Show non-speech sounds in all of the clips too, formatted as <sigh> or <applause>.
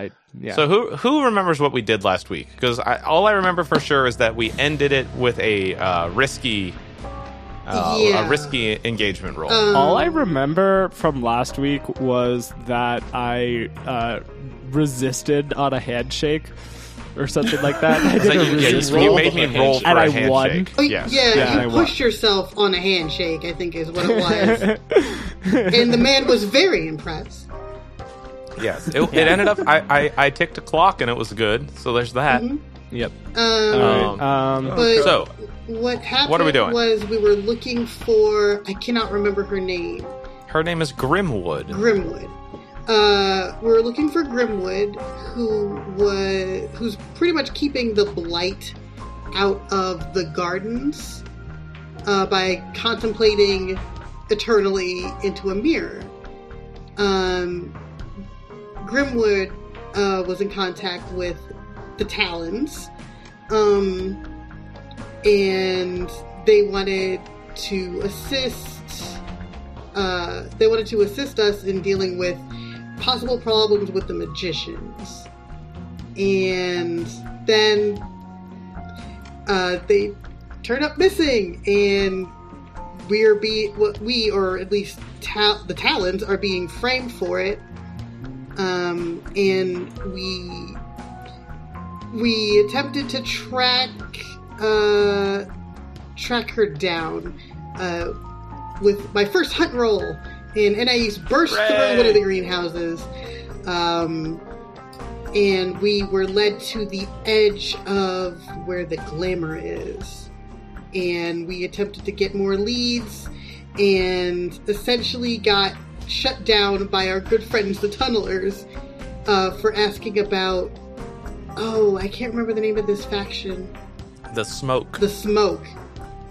I yeah. So who who remembers what we did last week? Because all I remember for sure is that we ended it with a uh, risky, uh, Yeah. a risky engagement roll. Um, All I remember from last week was that I uh, resisted on a handshake or something like that. <laughs> I did a you, yeah, you, resist you made me roll for And a I handshake. won. Oh, Yes. Yeah, Yeah, I you won. pushed yourself on a handshake, I think is what it <laughs> was. and the man was very impressed. Yes. It, it ended up. I, I I ticked a clock and it was good. So there's that. Yep. Um, Um, Um, but so what happened what are we doing? was we were looking for, I cannot remember her name, her name is Grimwood. Grimwood. Uh, we were looking for Grimwood, who was who's pretty much keeping the blight out of the gardens uh, by contemplating eternally into a mirror. Um, Grimwood uh, was in contact with the Talons, um, and they wanted to assist. Uh, they wanted to assist us in dealing with possible problems with the magicians, and then uh, they turn up missing, and we're be what we or at least ta- the Talons are being framed for it, um, and we we attempted to track uh, track her down uh, with my first hunt roll, and Anais burst through one of the greenhouses. Um, and we were led to the edge of where the glamour is. And we attempted to get more leads and essentially got shut down by our good friends, the tunnelers, uh, for asking about. Oh, I can't remember the name of this faction. The smoke. The smoke.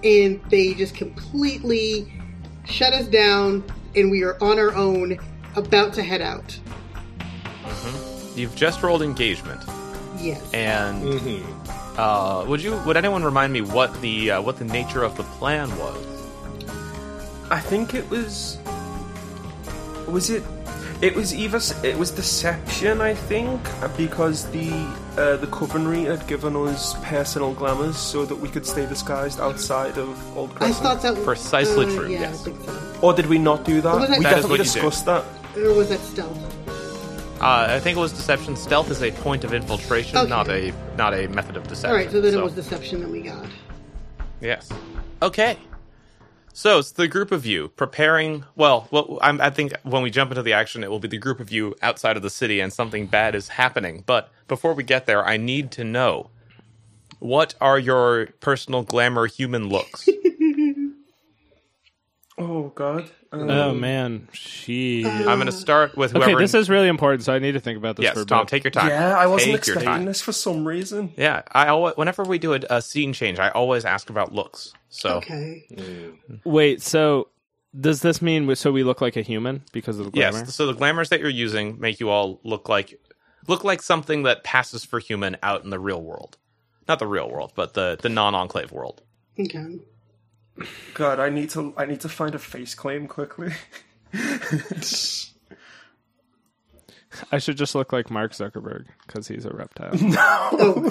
And they just completely shut us down, and we are on our own, about to head out. You've just rolled engagement, Yes. and Mm-hmm. uh, would you? Would anyone remind me what the uh, what the nature of the plan was? I think it was. Was it? It was either it was deception, I think, because the uh, the Covenry had given us personal glamours so that we could stay disguised outside of Old I Crescent. thought that was Precisely uh, true, Yeah, yes. I think so. or did we not do that? Was that- we That is definitely what you did. discussed that. Or was that stealth? Uh, I think it was deception. Stealth is a point of infiltration, Okay. not a not a method of deception. All right, so then it was deception that we got. Yes. Okay. So it's the group of you preparing. Well, well I think when we jump into the action, it will be the group of you outside of the city, and something bad is happening. But before we get there, I need to know what are your personal glamour human looks. <laughs> Oh God. Um, oh man, she. I'm going to start with whoever. okay, this is really important, so I need to think about this yes, for a Tom. bit. Take your time. yeah, I wasn't Take your expecting time. this for some reason. Yeah, I always, whenever we do a, a scene change, I always ask about looks. So Okay. Wait, so does this mean we, so we look like a human because of the glamour? yes, so the glamours that you're using make you all look like look like something that passes for human out in the real world. Not the real world, but the the non-enclave world. Okay. God, I need to I need to find a face claim quickly. <laughs> I should just look like Mark Zuckerberg because he's a reptile. <laughs> Oh,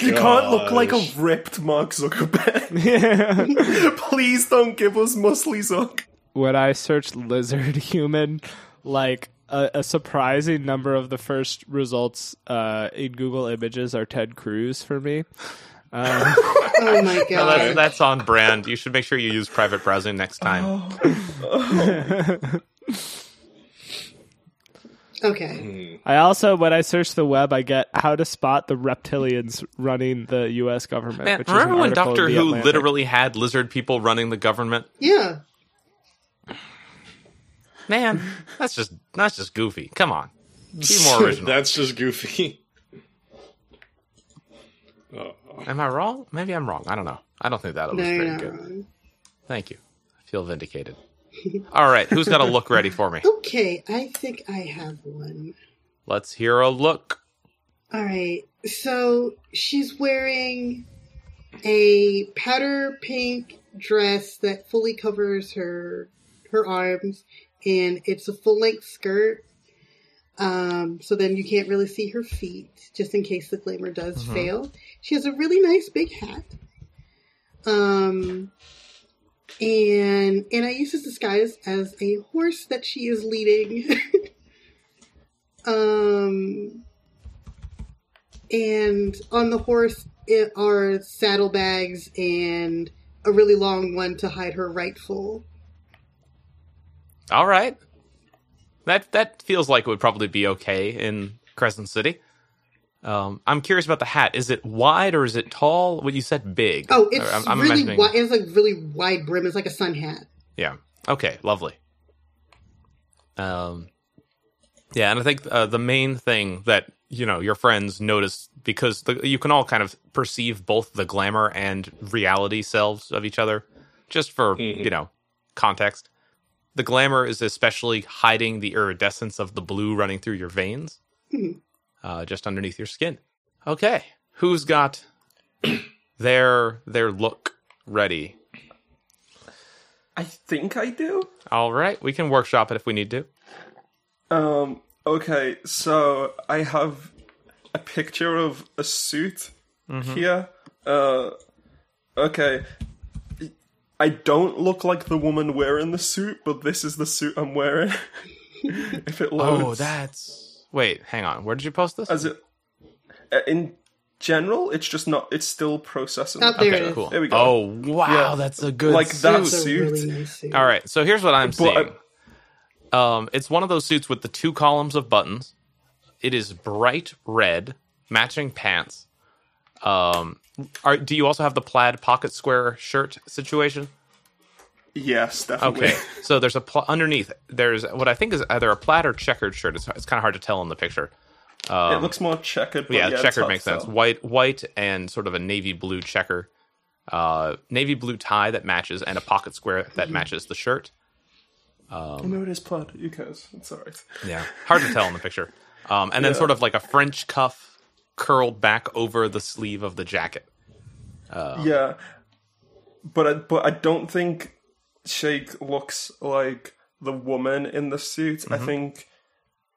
You can't look like a ripped Mark Zuckerberg. <laughs> Please don't give us muscly Zuck. when I searched lizard human, like a, a surprising number of the first results uh, in Google Images are Ted Cruz for me. Um, <laughs> oh my No, god. that's, that's on brand. You should make sure you use private browsing next time. Oh. <laughs> Okay. Hmm. I also, when I search the web, I get how to spot the reptilians running the U.S. government. Man, which is an remember when Doctor Who Atlantic. literally had lizard people running the government? Yeah. Man, that's just that's just goofy. Come on, be more <laughs> original. That's just goofy. Am I wrong? Maybe I'm wrong. I don't know. I don't think that was No, you're very good. wrong. Thank you. I feel vindicated. <laughs> All right, who's got a look ready for me? <laughs> Okay, I think I have one. Let's hear a look. All right. So she's wearing a powder pink dress that fully covers her her arms, and it's a full length skirt. Um, so then you can't really see her feet, just in case the glamour does fail. She has a really nice big hat. Um, and and I use this disguise as a horse that she is leading. <laughs> um, and on the horse it are saddlebags and a really long one to hide her rightful. All right. That that feels like it would probably be okay in Crescent City. Um, I'm curious about the hat. Is it wide or is it tall? What you said big. Oh, it's I'm, I'm really imagining- wide. It's like a really wide brim. It's like a sun hat. Yeah. Okay. Lovely. Um. Yeah, and I think uh, the main thing that you know your friends notice because the, you can all kind of perceive both the glamour and reality selves of each other, just for you know context. The glamour is especially hiding the iridescence of the blue running through your veins, uh, just underneath your skin. Okay, who's got their their look ready? I think I do. All right, we can workshop it if we need to. Um. Okay, so I have a picture of a suit here. Uh. Okay. I don't look like the woman wearing the suit, but this is the suit I'm wearing. <laughs> if it loads. Oh, that's. Wait, hang on. Where did you post this? as it uh, in general, it's just not. It's still processing. Oh, there okay, is. cool. There we go. Oh, wow, Yeah. that's a good suit. Like suit. that It's a suit. really nice suit. All right, so here's what I'm But I- seeing. Um, it's one of those suits with the two columns of buttons. It is bright red, matching pants. Um, are, do you also have the plaid pocket square shirt situation? Yes, definitely. Okay, so there's a pl- underneath. There's what I think is either a plaid or checkered shirt. It's, it's kind of hard to tell in the picture. it looks more checkered. But yeah, yeah, checkered makes sense. tell. White, white, and sort of a navy blue checker, uh, navy blue tie that matches, and a pocket square that matches the shirt. I know it is plaid. Who cares? It's alright. Yeah, hard to tell in the picture. Um, and then Yeah. sort of like a French cuff curled back over the sleeve of the jacket. Yeah, but I, but I don't think Shake looks like the woman in the suit. Mm-hmm. I think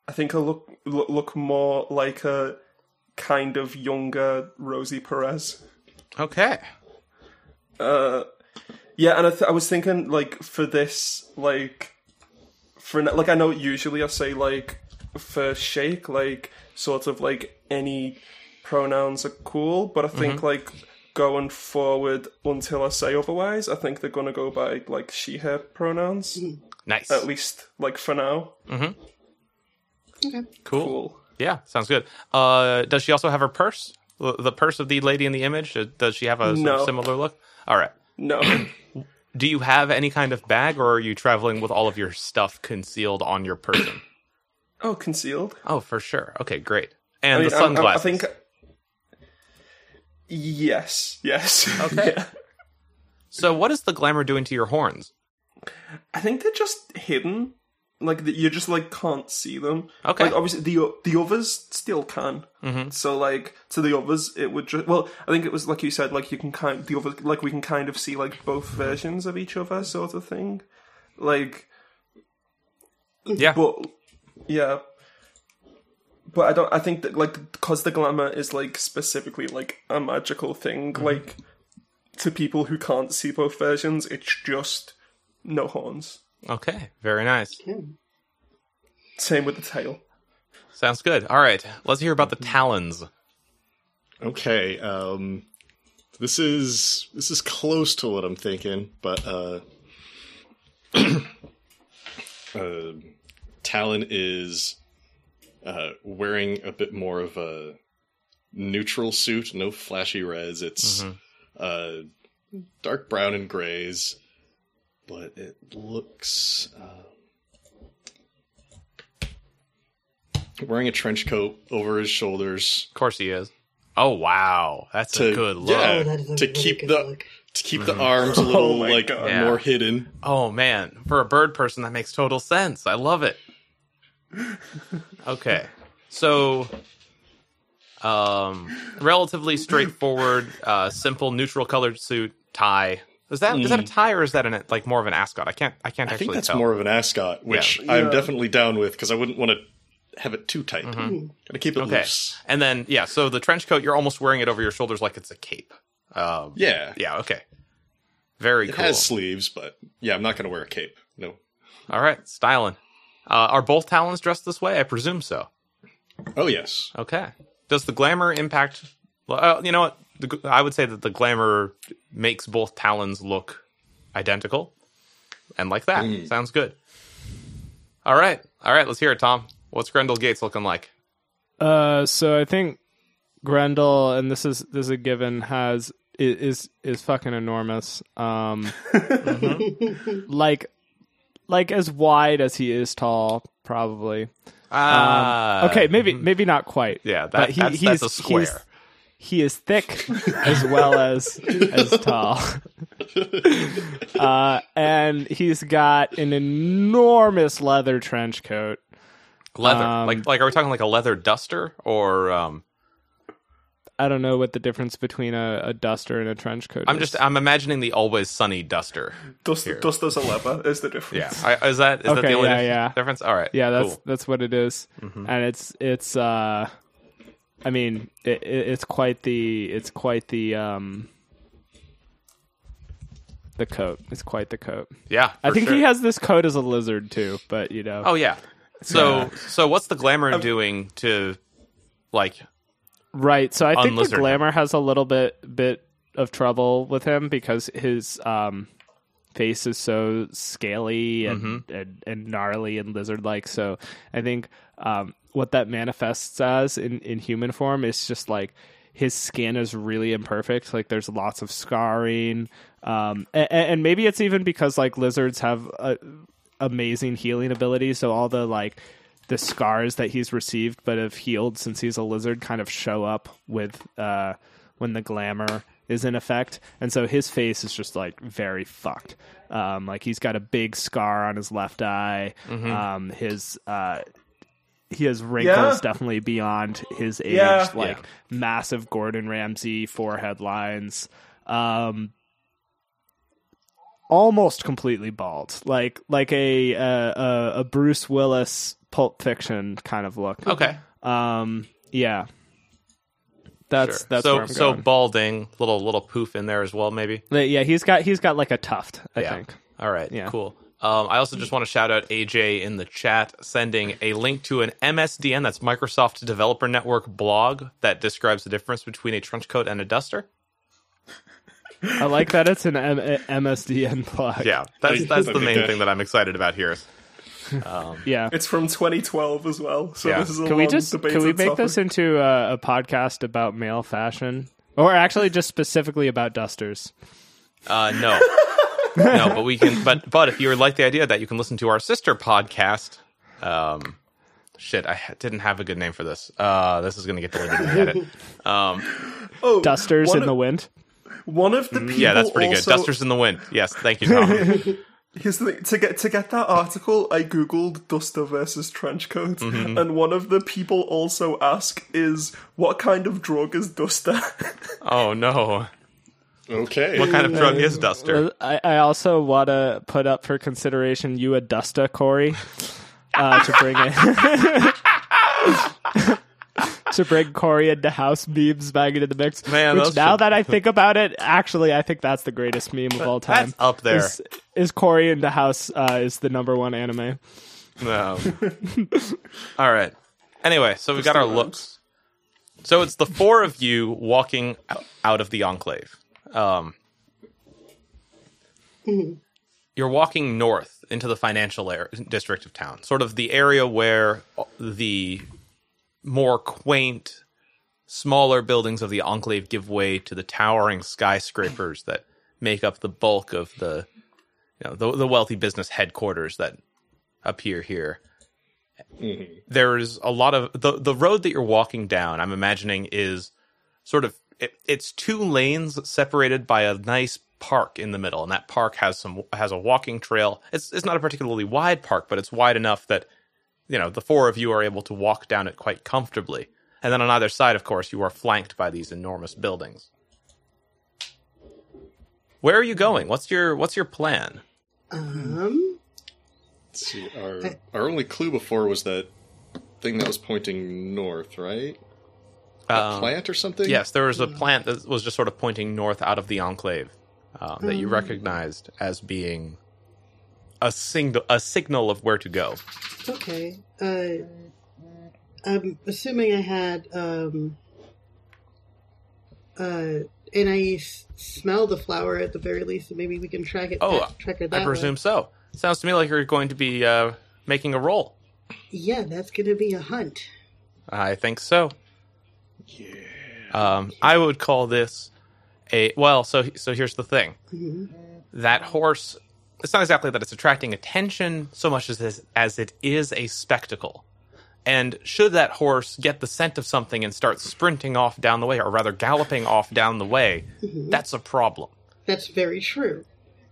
I think I look look more like a kind of younger Rosie Perez. Okay. Uh, yeah, and I, th- I was thinking like for this like for like I know usually I say like for Shake like sort of like any pronouns are cool, but I think like going forward until I say otherwise, I think they're gonna go by like she her pronouns Nice. at least like for now. Okay. cool. Cool. Yeah, sounds good. Uh, does she also have her purse? The the purse of the lady in the image? Uh, Does she have a sort of No. similar look? All right. No, Do you have any kind of bag, or are you traveling with all of your stuff concealed on your person? <coughs> oh concealed. oh, for sure. Okay, great. And I mean, the sunglasses. I think. Yes. Yes. Okay. <laughs> Yeah. So, what is the glamour doing to your horns? I think they're just hidden. Like you just like can't see them. Okay. Like obviously the the others still can. Mm-hmm. So like to the others, it would just well. I think it was like you said. Like you can kind the other like we can kind of see like both versions of each other, sort of thing. Like, Yeah. but yeah. But I don't. I think that like because the glamour is like specifically like a magical thing. Like to people who can't see both versions, it's just no horns. Okay, very nice. Same with the tail. Sounds good. All right, let's hear about the talons. Okay, um this is this is close to what I'm thinking, but uh <clears throat> uh Talon is uh wearing a bit more of a neutral suit, no flashy reds. It's uh dark brown and grays, but it looks uh, wearing a trench coat over his shoulders Of course, he is. Oh wow, that's a good look. yeah, Oh, that is a to really keep good the look. to keep the arms a <laughs> little Oh like Yeah. more hidden. Oh man, for a bird person, that makes total sense. I love it. Okay, so um, relatively straightforward, uh, simple neutral colored suit, tie. Is that is that a tie or is that an like more of an ascot? I can't I can't I actually think that's tell. more of an ascot, which Yeah. I'm Yeah. definitely down with because I wouldn't want to have it too tight. Gotta keep it Okay. loose. And then yeah, so the trench coat you're almost wearing it over your shoulders like it's a cape. Um, Yeah. yeah. Okay. Very It cool. has sleeves, but yeah, I'm not gonna wear a cape. No. All right, styling. Uh, are both talons dressed this way? I presume so. Oh yes. Okay. Does the glamour impact? Well, uh, you know what? The, g- I would say that the glamour makes both talons look identical, and like that sounds good. All right, all right. Let's hear it, Tom. What's Grendel Gates looking like? Uh, so I think Grendel, and this is this is a given, has is is fucking enormous. Um, <laughs> like like as wide as he is tall, probably. Ah, Um, okay, maybe maybe not quite. Yeah, that, but he, that's, he's, that's a square. he is thick as well as as tall. <laughs> uh, and he's got an enormous leather trench coat. leather, um, like like are we talking like a leather duster or? um I don't know what the difference between a, a duster and a trench coat is. I'm is. just I'm imagining the always sunny duster. Dust, Here. dust a leather is the Yeah, difference. I, is that is that Okay, the only yeah, yeah. difference? All right, Yeah, that's cool. that's what it is. and it's it's uh, I mean, it, it, it's quite the it's quite the um, the coat. It's quite the coat. yeah. I think sure. he has this coat as a lizard too, but you know. Oh yeah. So Yeah. so what's the glamour doing to like Right. So I think the glamour has a little bit bit of trouble with him because his um face is so scaly and Mm-hmm. and, and gnarly and lizard like. So I think um what that manifests as in, in human form is just like his skin is really imperfect. Like there's lots of scarring. Um and, and maybe it's even because like lizards have a amazing healing ability, so all the like the scars that he's received but have healed since he's a lizard kind of show up with uh when the glamour is in effect and so his face is just like very fucked um like he's got a big scar on his left eye um his uh he has wrinkles Yeah. definitely beyond his age Yeah. like Yeah. massive gordon ramsay forehead lines um almost completely bald like like a uh, a, a bruce willis pulp fiction kind of look okay? um yeah that's Sure. that's so so going. balding, little little poof in there as well, maybe. But yeah he's got he's got like a tuft i Yeah. think All right, Yeah. cool. Um, I also just want to shout out AJ in the chat sending a link to an MSDN, that's Microsoft Developer Network blog that describes the difference between a trench coat and a duster. I like that it's an M- msdn plug Yeah, that's that's the main thing that I'm excited about here. <laughs> yeah It's from 2012 as well, so Yeah. this is a can we just can we make topic. this into a, a podcast about male fashion or actually just specifically about dusters Uh, no, no, but we can. But but if you like the idea that you can listen to our sister podcast, um, shit, I didn't have a good name for this. Uh, this is gonna get deleted in the edit. Um, Oh, dusters in of- the wind One of the people yeah, that's pretty also, good. Dusters in the wind. Yes, thank you, Tom. <laughs> Here's the thing. To get to get that article, I googled duster versus trench coat, Mm-hmm. and one of the people also ask is what kind of drug is duster? <laughs> oh no, Okay. what kind of drug is duster? I, I also want to put up for consideration you a Dusta, Corey, uh, to bring it. <laughs> to bring Cory in the House memes back into the mix. Man, which now should- that I think about it, actually, I think that's the greatest meme of all time. That's up there. Is, is Cory in the House uh, is the number one anime. No. <laughs> All right. Anyway, so we've got our looks. So it's the four of you walking out- out of the enclave. Um, <laughs> you're walking north into the financial area, district of town, sort of the area where the more quaint, smaller buildings of the enclave give way to the towering skyscrapers that make up the bulk of the, you know, the, the wealthy business headquarters that appear here. Mm-hmm. There's a lot of the the road that you're walking down. I'm imagining is sort of it, it's two lanes separated by a nice park in the middle, and that park has some has a walking trail. It's it's not a particularly wide park, but it's wide enough that you know the four of you are able to walk down it quite comfortably. And then on either side, of course, you are flanked by these enormous buildings. Where are you going? What's your what's your plan? Um, Let's see. Our our only clue before was that thing that was pointing north, right? A Um, plant or something? Yes, there was a plant that was just sort of pointing north out of the enclave uh, that you recognized as being a signal a signal of where to go. Okay. Uh, I'm assuming I had um, uh, and I smell the flower at the very least, so maybe we can track it. Oh, track it that I presume way. so. Sounds to me like you're going to be uh, making a roll. Yeah, that's gonna be a hunt. I think so. Yeah. Um, I would call this a well. So so here's the thing. That horse. It's not exactly that it's attracting attention so much as this, as it is a spectacle. And should that horse get the scent of something and start sprinting off down the way, or rather galloping off down the way, that's a problem. That's very true.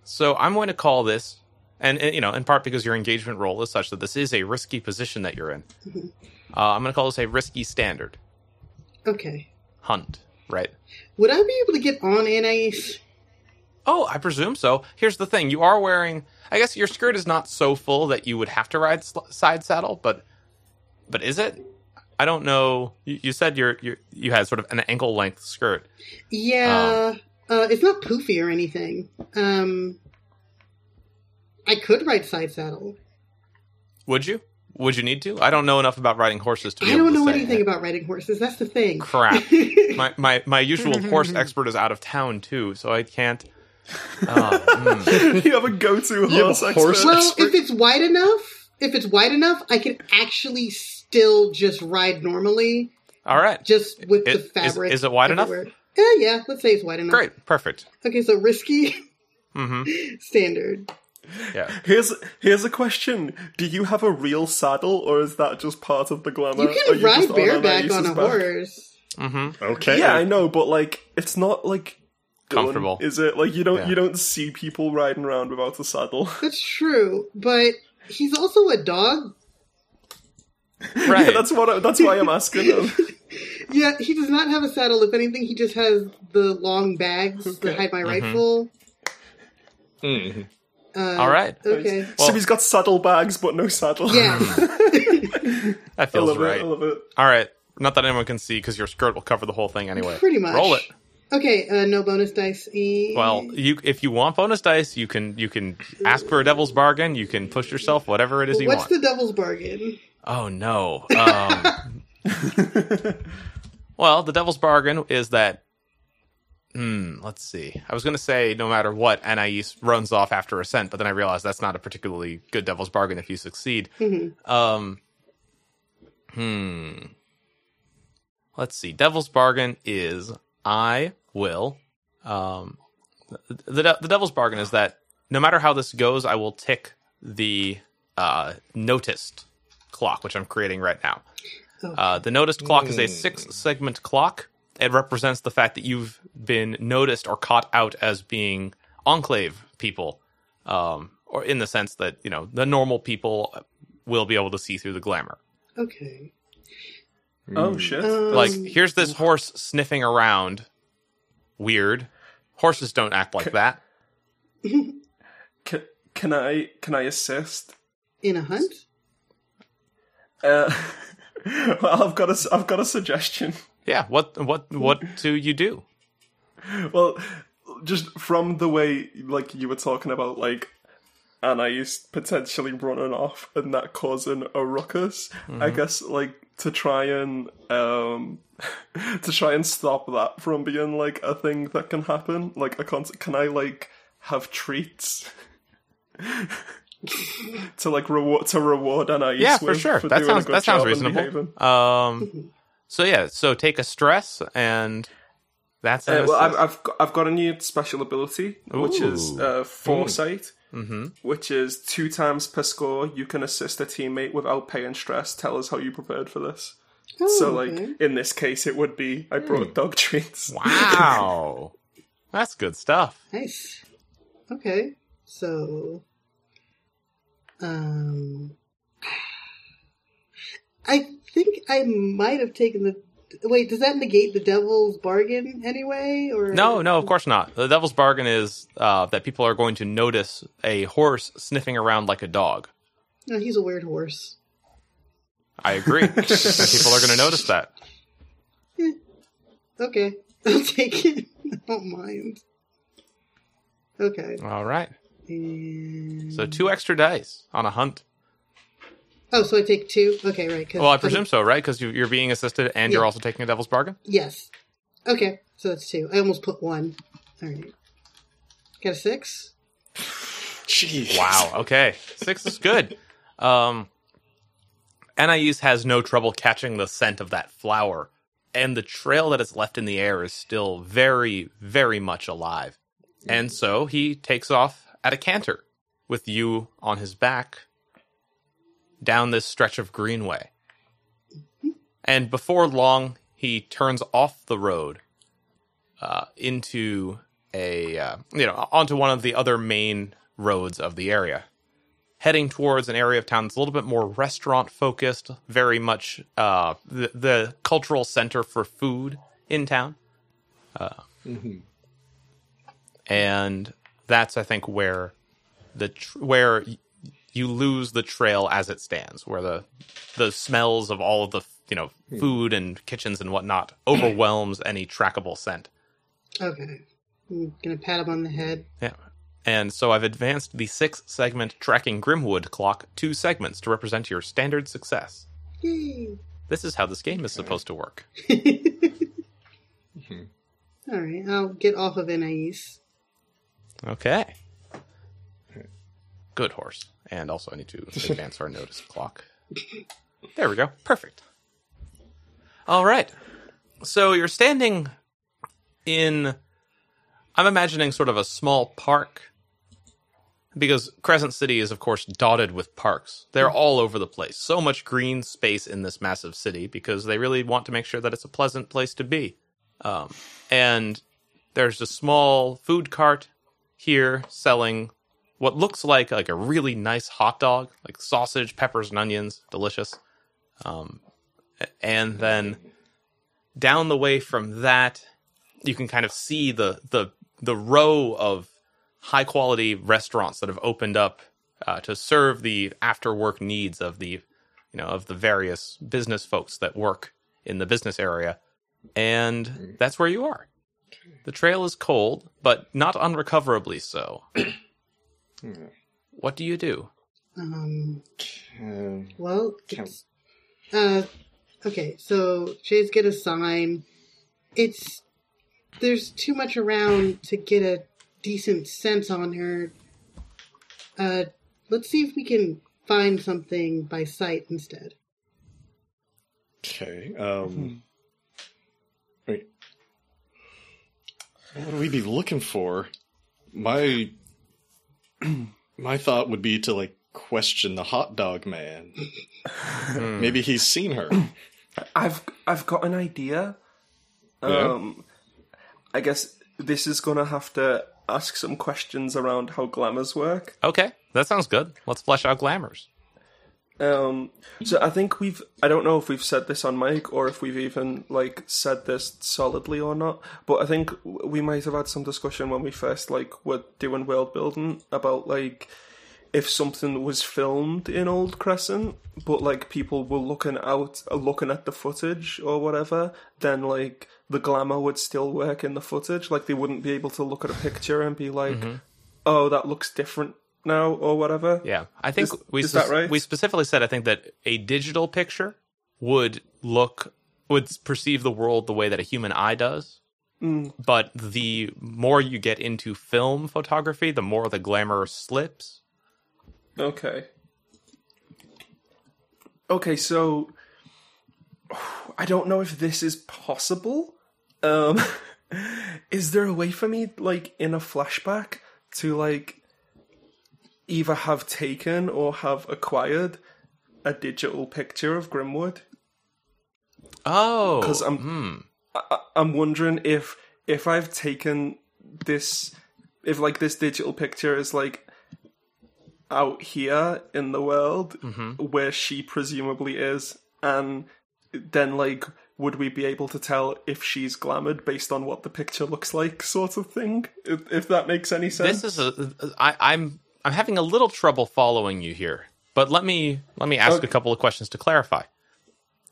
So I'm going to call this, and, and, you know, in part because your engagement roll is such that this is a risky position that you're in. Uh, I'm going to call this a risky standard Okay. hunt, right? Would I be able to get on Anais? Oh, I presume so. Here's the thing: you are wearing. I guess your skirt is not so full that you would have to ride sl- side saddle, but but is it? I don't know. You, you said you're, you you had sort of an ankle length skirt. Yeah. uh, it's not poofy or anything. Um, I could ride side saddle. Would you? Would you need to? I don't know enough about riding horses to be I don't to know say. anything about riding horses. That's the thing. Crap. <laughs> my, my my usual horse <laughs> expert is out of town too, so I can't. Oh, <laughs> mm. you have a go-to have a horse horse expert. Well, if it's wide enough, if it's wide enough, I can actually still just ride normally, All right. just with It- the fabric. is it wide enough? Yeah, yeah. Let's say it's wide enough. Great. Perfect. Okay, so risky mm-hmm. <laughs> standard. Yeah. Here's here's a question: Do you have a real saddle, or is that just part of the glamour? You Are can ride just on bareback on Anais's a back? horse. hmm Okay. Yeah, I know, but like, it's not like done, Comfortable. is it? Like, you don't Yeah. you don't see people riding around without the saddle. <laughs> That's true, but he's also a dog. Right. that's what. I, that's why I'm asking him. <laughs> Yeah, he does not have a saddle. If anything, he just has the long bags Okay. that hide my Mm-hmm. rifle. Mhm. Uh, All right. Okay. so he's got saddle bags, but no saddle. Yeah. <laughs> That I feels love right. it. I love it. All right. Not that anyone can see because your skirt will cover the whole thing anyway. Pretty much. Roll it. Okay. Uh, no bonus dice. E- Well, you if you want bonus dice, you can you can ask for a devil's bargain. You can push yourself, whatever it is you what's want. What's the devil's bargain? Oh no. Um, <laughs> well, the devil's bargain is that. Hmm. Let's see. I was going to say no matter what, Anais runs off after ascent, but then I realized that's not a particularly good devil's bargain if you succeed. Um. Hmm. Let's see. Devil's bargain is I will. Um. The the, the devil's bargain is that no matter how this goes, I will tick the uh noticed clock, which I'm creating right now. Uh, the noticed clock is a six segment clock. It represents the fact that you've been noticed or caught out as being enclave people, um, or in the sense that you know the normal people will be able to see through the glamour. Okay. Oh shit! Um, Like here's this horse sniffing around. Weird. Horses don't act like that. Can, can I can I assist? in a hunt. Uh, <laughs> well, I've got a I've got a suggestion. Yeah. What what what do you do? Well, just from the way like you were talking about like Anais potentially running off and that causing a ruckus, I guess like to try and um <laughs> to try and stop that from being like a thing that can happen. Like a con- can I like have treats? <laughs> to like reward to reward Anais Yeah, for sure. for that doing a sounds good that sounds and reasonable. Um, so yeah, so take a stress, and that's Uh, well, I've. I've got, I've got a new special ability, which is uh, foresight, Mm-hmm. which is two times per score. You can assist a teammate without paying stress. Tell us how you prepared for this. Oh, so, like okay. in this case, it would be I brought dog treats. <laughs> wow, that's good stuff. Nice. Okay. So, um, <sighs> I think I might have taken the. Wait, does that negate the devil's bargain anyway? Or No, no, of course not. The devil's bargain is uh, that people are going to notice a horse sniffing around like a dog. No, he's a weird horse. I agree. <laughs> people are going to notice that. Okay, <laughs> I'll take it. I don't mind. Okay. All right. And... So two extra dice on a hunt. Oh, so I take two? Okay, right. 'cause- Well, I presume so, right? Because you, you're being assisted and you're also taking a devil's bargain. Yes. Okay, so that's two. I almost put one. All right. Got a six? Jeez. Wow. Okay. Six is good. Um, Anais has no trouble catching the scent of that flower, and the trail that is left in the air is still very, very much alive. And so he takes off at a canter with you on his back down this stretch of greenway. And before long, he turns off the road uh, into a uh, you know onto one of the other main roads of the area, heading towards an area of town that's a little bit more restaurant focused, very much uh, the, the cultural center for food in town. Uh, And that's I think where the tr- where you lose the trail as it stands, where the the smells of all of the you know hmm. food and kitchens and whatnot <clears throat> overwhelms any trackable scent. Okay. I'm gonna pat him on the head. Yeah. And so I've advanced the six segment tracking Grimwood clock two segments to represent your standard success. Yay! This is how this game is supposed to work. <laughs> Mm-hmm. All right, I'll get off of Anais. Okay. Good horse. And also, I need to <laughs> advance our notice clock. There we go. Perfect. All right. So you're standing in, I'm imagining sort of a small park. Because Crescent City is, of course, dotted with parks. They're all over the place. So much green space in this massive city because they really want to make sure that it's a pleasant place to be. Um, and there's a small food cart here selling what looks like like a really nice hot dog, like sausage, peppers, and onions, delicious. Um, and then down the way from that, you can kind of see the the the row of high quality restaurants that have opened up uh, to serve the after work needs of the you know of the various business folks that work in the business area, and that's where you are. The trail is cold, but not unrecoverably so. <clears throat> what do you do? Um, Uh, well, Count. it's, uh, okay, so Shay's get a sign. It's, there's too much around to get a decent sense on her. Uh, let's see if we can find something by sight instead. okay. Um, wait. What would we be looking for? My <clears throat> my thought would be to like question the hot dog man. Maybe he's seen her. I've I've got an idea. Yeah? Um, I guess this is gonna have to ask some questions around how glamours work. Okay, that sounds good. Let's flesh out glamours. Um, so I think we've I don't know if we've said this on mic or if we've even like said this solidly or not, but I think we might have had some discussion when we first like were doing world building about like if something was filmed in Old Crescent, but like people were looking out, looking at the footage or whatever, then like the glamour would still work in the footage. Like they wouldn't be able to look at a picture and be like, "Oh, that looks different now" or whatever. Yeah, I think Is- we is that right? we specifically said I think that a digital picture would look would perceive the world the way that a human eye does. But the more you get into film photography, the more the glamour slips. Okay. Okay, so <sighs> I don't know if this is possible. Um <laughs> is there a way for me like in a flashback to like either have taken or have acquired a digital picture of Grimwood? Oh, because I'm- hmm. I- I'm wondering if if I've taken this if like this digital picture is like out here in the world mm-hmm. where she presumably is and then like would we be able to tell if she's glamoured based on what the picture looks like sort of thing if, if that makes any sense? this is a I, I'm I'm having a little trouble following you here. But let me let me ask Okay. a couple of questions to clarify.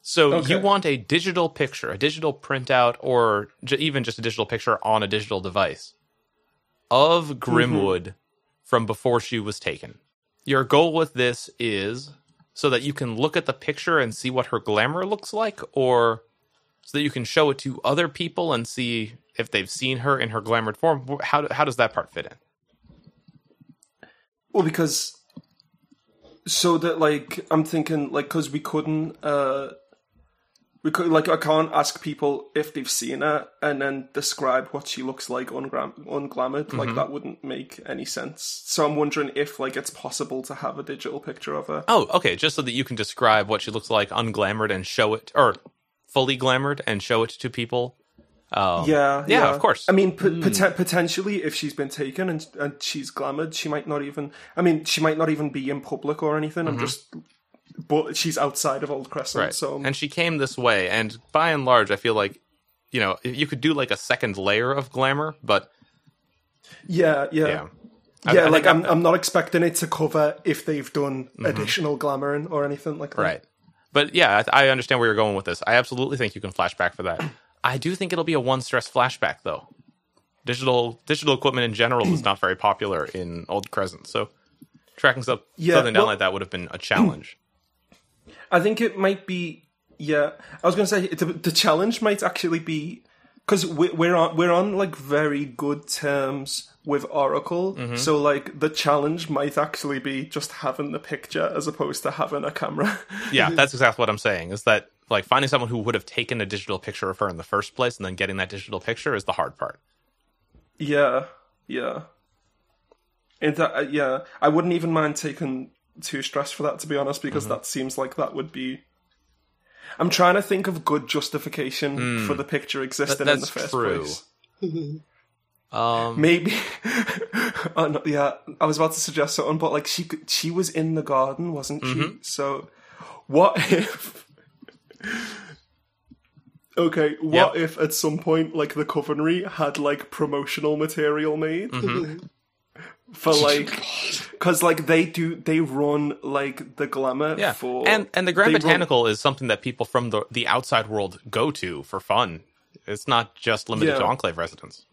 So Okay. you want a digital picture, a digital printout, or j- even just a digital picture on a digital device of mm-hmm. Grimwood from before she was taken. Your goal with this is so that you can look at the picture and see what her glamour looks like, or so that you can show it to other people and see if they've seen her in her glamoured form. How how does that part fit in? Well, because so that like I'm thinking like because we couldn't uh we could like I can't ask people if they've seen her and then describe what she looks like ungram- unglamoured like that wouldn't make any sense. So I'm wondering if like it's possible to have a digital picture of her. Oh, okay. Just so that you can describe what she looks like unglamoured and show it, or fully glamoured and show it to people. Um, yeah, yeah, of course. I mean, p- poten- potentially, if she's been taken and and she's glamoured, she might not even. I mean, she might not even be in public or anything. I'm just, but she's outside of Old Crescent, Mm-hmm. right. so and she came this way, and by and large, I feel like you know you could do like a second layer of glamour, but yeah, yeah. yeah, Yeah, I- like I'm, I'm not expecting it to cover if they've done additional glamouring or anything like that. right. But yeah, I, I understand where you're going with this. I absolutely think you can flashback for that. I do think it'll be a one stress flashback though. Digital digital equipment in general is not very popular in Old Crescent, so tracking stuff Yeah, something down well- like that would have been a challenge. I think it might be. Yeah, I was going to say the, the challenge might actually be because we, we're on we're on like very good terms with Oracle. Mm-hmm. So like the challenge might actually be just having the picture as opposed to having a camera. Yeah, <laughs> that's exactly what I'm saying. Is that like finding someone who would have taken a digital picture of her in the first place and then getting that digital picture is the hard part. yeah, yeah. In that, uh, yeah, I wouldn't even mind taking too stressed for that to be honest, because that seems like that would be. I'm trying to think of good justification for the picture existing in the first true. place. <laughs> Um, Maybe. <laughs> oh, no, yeah, I was about to suggest something, but like she she was in the garden, wasn't she? Mm-hmm. So, what <laughs> if? Okay, what if at some point, like the Covenry had like promotional material made Mm-hmm. <laughs> for like, <laughs> because like they do, they run like the glamour yeah, for and and the Grand they run- Botanical is something that people from the the outside world go to for fun. It's not just limited to Enclave residents.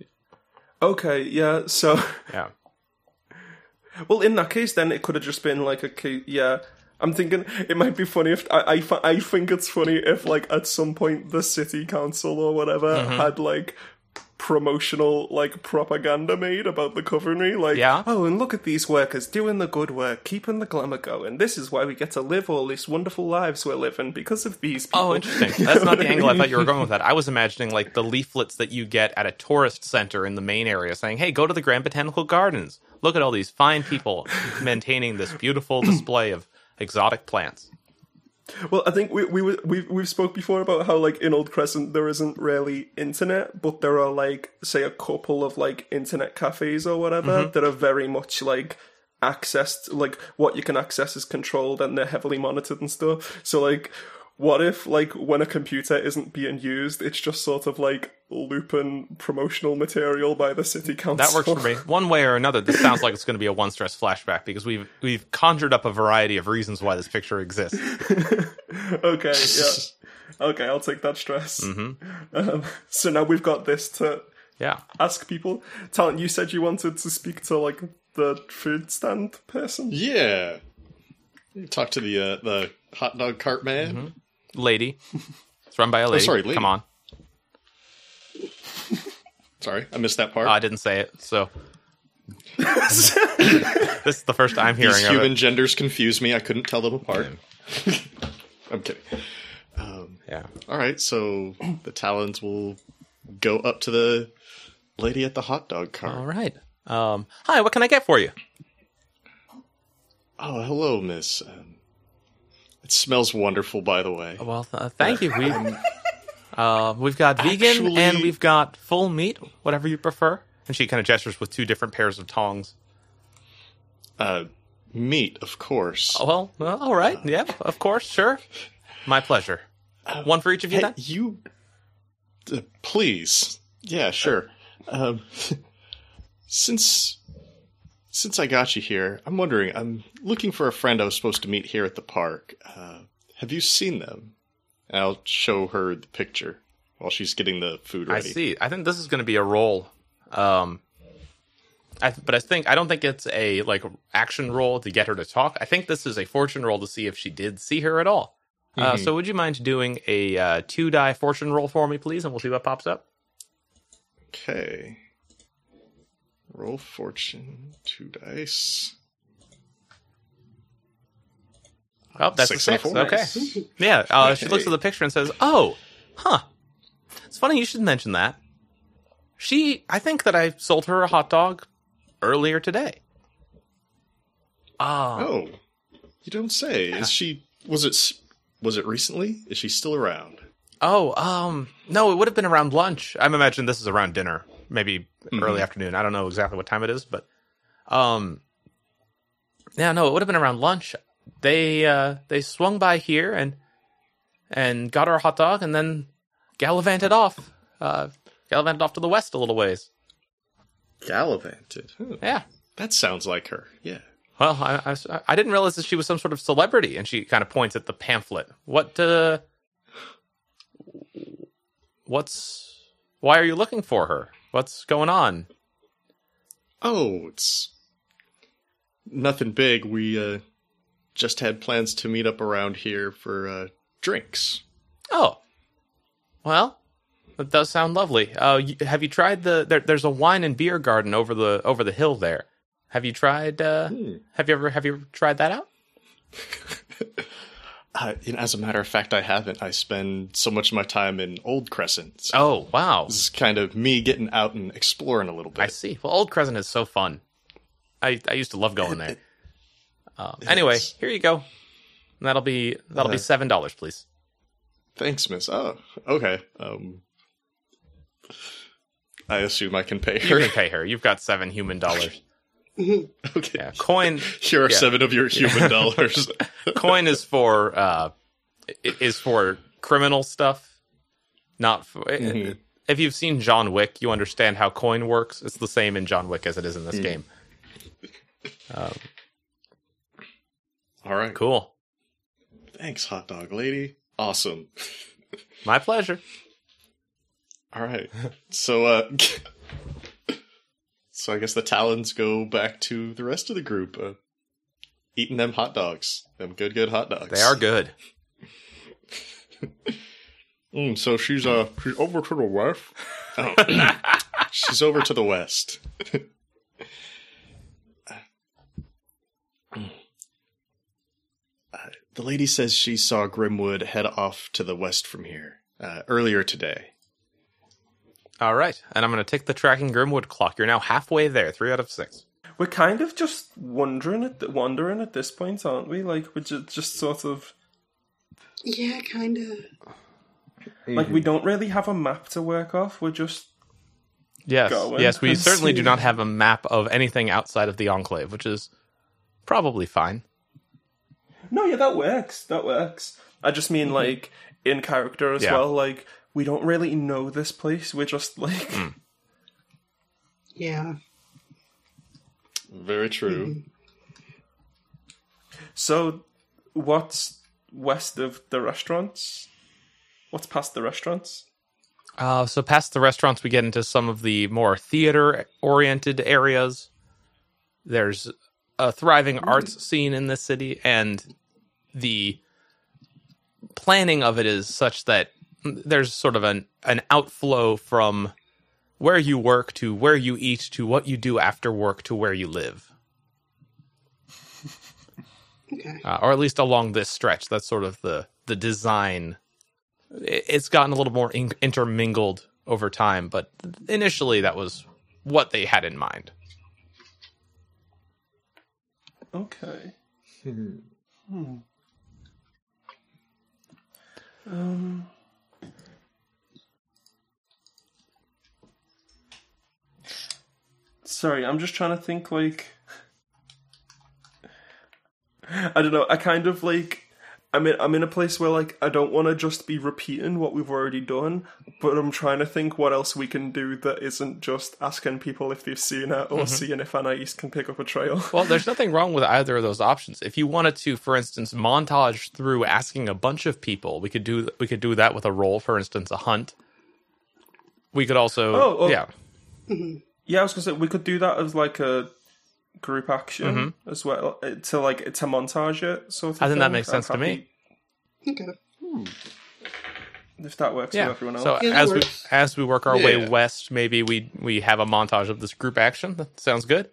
Okay, yeah, so. Yeah, <laughs> Well, in that case, then it could have just been like a yeah. I'm thinking it might be funny if I I, I think it's funny if like at some point the city council or whatever Mm-hmm. had like promotional like propaganda made about the Covenry, like Yeah. oh and look at these workers doing the good work, keeping the glamour going. This is why we get to live all these wonderful lives we're living because of these people. Oh, interesting. <laughs> That's not the angle I thought you were going with that. I was imagining like the leaflets that you get at a tourist center in the main area saying, hey, go to the Grand Botanical Gardens. Look at all these fine people maintaining this beautiful display of exotic plants. Well, I think we we were- we we've spoke before about how like in Old Crescent there isn't really internet, but there are like say a couple of like internet cafes or whatever mm-hmm. that are very much like accessed like what you can access is controlled and they're heavily monitored and stuff. So like what if like when a computer isn't being used, it's just sort of like looping promotional material by the city council. That works for me. <laughs> One way or another, this sounds like it's going to be a one stress flashback because we've we've conjured up a variety of reasons why this picture exists. <laughs> okay, yeah. Okay, I'll take that stress. <laughs> Um, so now we've got this to Yeah. ask people. Talon, you said you wanted to speak to like the food stand person. Yeah. Talk to the uh, the hot dog cart man. Lady. It's run by a lady. sorry, lady. Come on. <laughs> Sorry, I missed that part. Oh, I didn't say it, so <laughs> this is the first I'm hearing These human genders confuse me. I couldn't tell them apart. <laughs> I'm kidding. Yeah. All right, so the Talons will go up to the lady at the hot dog cart. All right. Um, hi, what can I get for you? Oh, hello, miss. Um, it smells wonderful, by the way. Well, uh, thank you. We, uh, we've got vegan and we've got full meat, whatever you prefer. And she kind of gestures with two different pairs of tongs. Uh, meat, of course. Oh, well, well, all right. Yeah, of course, sure. My pleasure. One for each of you, Hey, then? you. Uh, please. Yeah, sure. Um, <laughs> since since I got you here, I'm wondering. I'm looking for a friend I was supposed to meet here at the park. Uh, have you seen them? and I'll show her the picture while she's getting the food ready. I see. I think this is going to be a roll. Um, I, but I think I don't think it's a like action roll to get her to talk. I think this is a fortune roll to see if she did see her at all. Uh, so would you mind doing a uh, two die fortune roll for me, please, and we'll see what pops up. Okay. Roll fortune, two dice. Oh, that's Six a six. Okay. Nice. Yeah. Uh, She looks at the picture and says, "Oh, huh. It's funny you should mention that. She, I think that I sold her a hot dog earlier today. Ah, Oh, you don't say. Is she? Was it? Was it recently? Is she still around? Oh, um, no, it would have been around lunch. I'm imagining this is around dinner, maybe early afternoon. I don't know exactly what time it is, but, um, yeah, no, it would have been around lunch. They, uh, they swung by here and, and got our hot dog and then gallivanted off, uh, gallivanted off to the west a little ways. Gallivanted. Huh. Yeah. That sounds like her. Yeah. Well, I, I, I didn't realize that she was some sort of celebrity, and she kind of points at the pamphlet. What, uh, what's, why are you looking for her? What's going on? Oh, it's nothing big. We uh just had plans to meet up around here for uh drinks. Oh, well, that does sound lovely. Uh, you, have you tried the? There, there's a wine and beer garden over the over the hill there. Have you tried? Uh, Hmm. Have you ever have you ever tried that out? <laughs> Uh, you know, as a matter of fact, I haven't. I spend so much of my time in Old Crescent. So Oh, wow! This is kind of me getting out and exploring a little bit. I see. Well, Old Crescent is so fun. I I used to love going there. Uh, <laughs> anyway, here you go. That'll be that'll be Uh, seven dollars, please. Thanks, miss. Oh, okay. Um, I assume I can pay You can pay her. You've got seven human dollars. <laughs> okay. Yeah, coin Here are Yeah. seven of your human <laughs> dollars. coin is for uh is for criminal stuff not for Mhm. if you've seen john wick you understand how coin works it's the same in john wick as it is in this game um, All right. cool Thanks, hot dog lady. Awesome. my pleasure All right. So, uh, <laughs> so I guess the Talons go back to the rest of the group, uh, eating them hot dogs. Them good, good hot dogs. they are good <laughs> Mm, so she's uh she's over to the west. Oh. <coughs> she's over to the west. <laughs> Uh, the lady says she saw Grimwood head off to the west from here uh, earlier today. All right and i'm going to take the tracking grimwood clock you're now halfway there three out of six We're kind of just wondering at th- wondering at this point, aren't we? Like we're just, just sort of Yeah, kind of. like we don't really have a map to work off. We're just yes Going yes we and certainly do not have a map of anything outside of the enclave which is probably fine no, yeah, that works. That works. I just mean mm-hmm. like in character as Yeah. well. Like we don't really know this place. We're just like Yeah. Very true. so. What's west of the restaurants? What's past the restaurants? Uh, so past the restaurants, we get into some of the more theater-oriented areas. There's a thriving arts scene in this city, and the planning of it is such that there's sort of an an outflow from where you work to where you eat to what you do after work to where you live, Okay. uh, or at least along this stretch. That's sort of the the design. It- It's gotten a little more in- intermingled over time, but initially that was what they had in mind. Okay. Hmm. Um. Sorry, I'm just trying to think like I don't know, I kind of like I'm in I'm in a place where like I don't want to just be repeating what we've already done, but I'm trying to think what else we can do that isn't just asking people if they've seen it or mm-hmm. seeing if Anais can pick up a trail. <laughs> Well, there's nothing wrong with either of those options. If you wanted to, for instance, montage through asking a bunch of people, we could do we could do that with a roll, for instance, a hunt. We could also, Oh, oh. yeah, <laughs> Yeah, I was gonna say we could do that as like a group action as well uh, to like to montage it. Sort of Mm-hmm. I think that makes I'm sense to me. happy Okay. If that works yeah. with everyone else. So Yeah, that as we as we work our way west, maybe we we have a montage of this group action. That sounds good.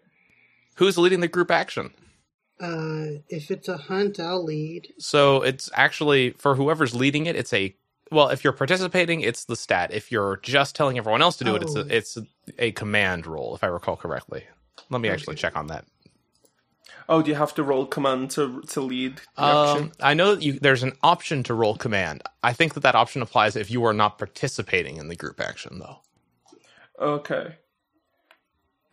Who's leading the group action? Uh, if it's a hunt, I'll lead. So it's actually for whoever's leading it. It's a well, if you're participating, it's the stat. If you're just telling everyone else to do it, it's Oh. a, it's a command roll, if I recall correctly. Let me actually check on that. oh, do you have to roll command to to lead action? Um, I know that you, there's an option to roll command. I think that that option applies if you are not participating in the group action, though. Okay.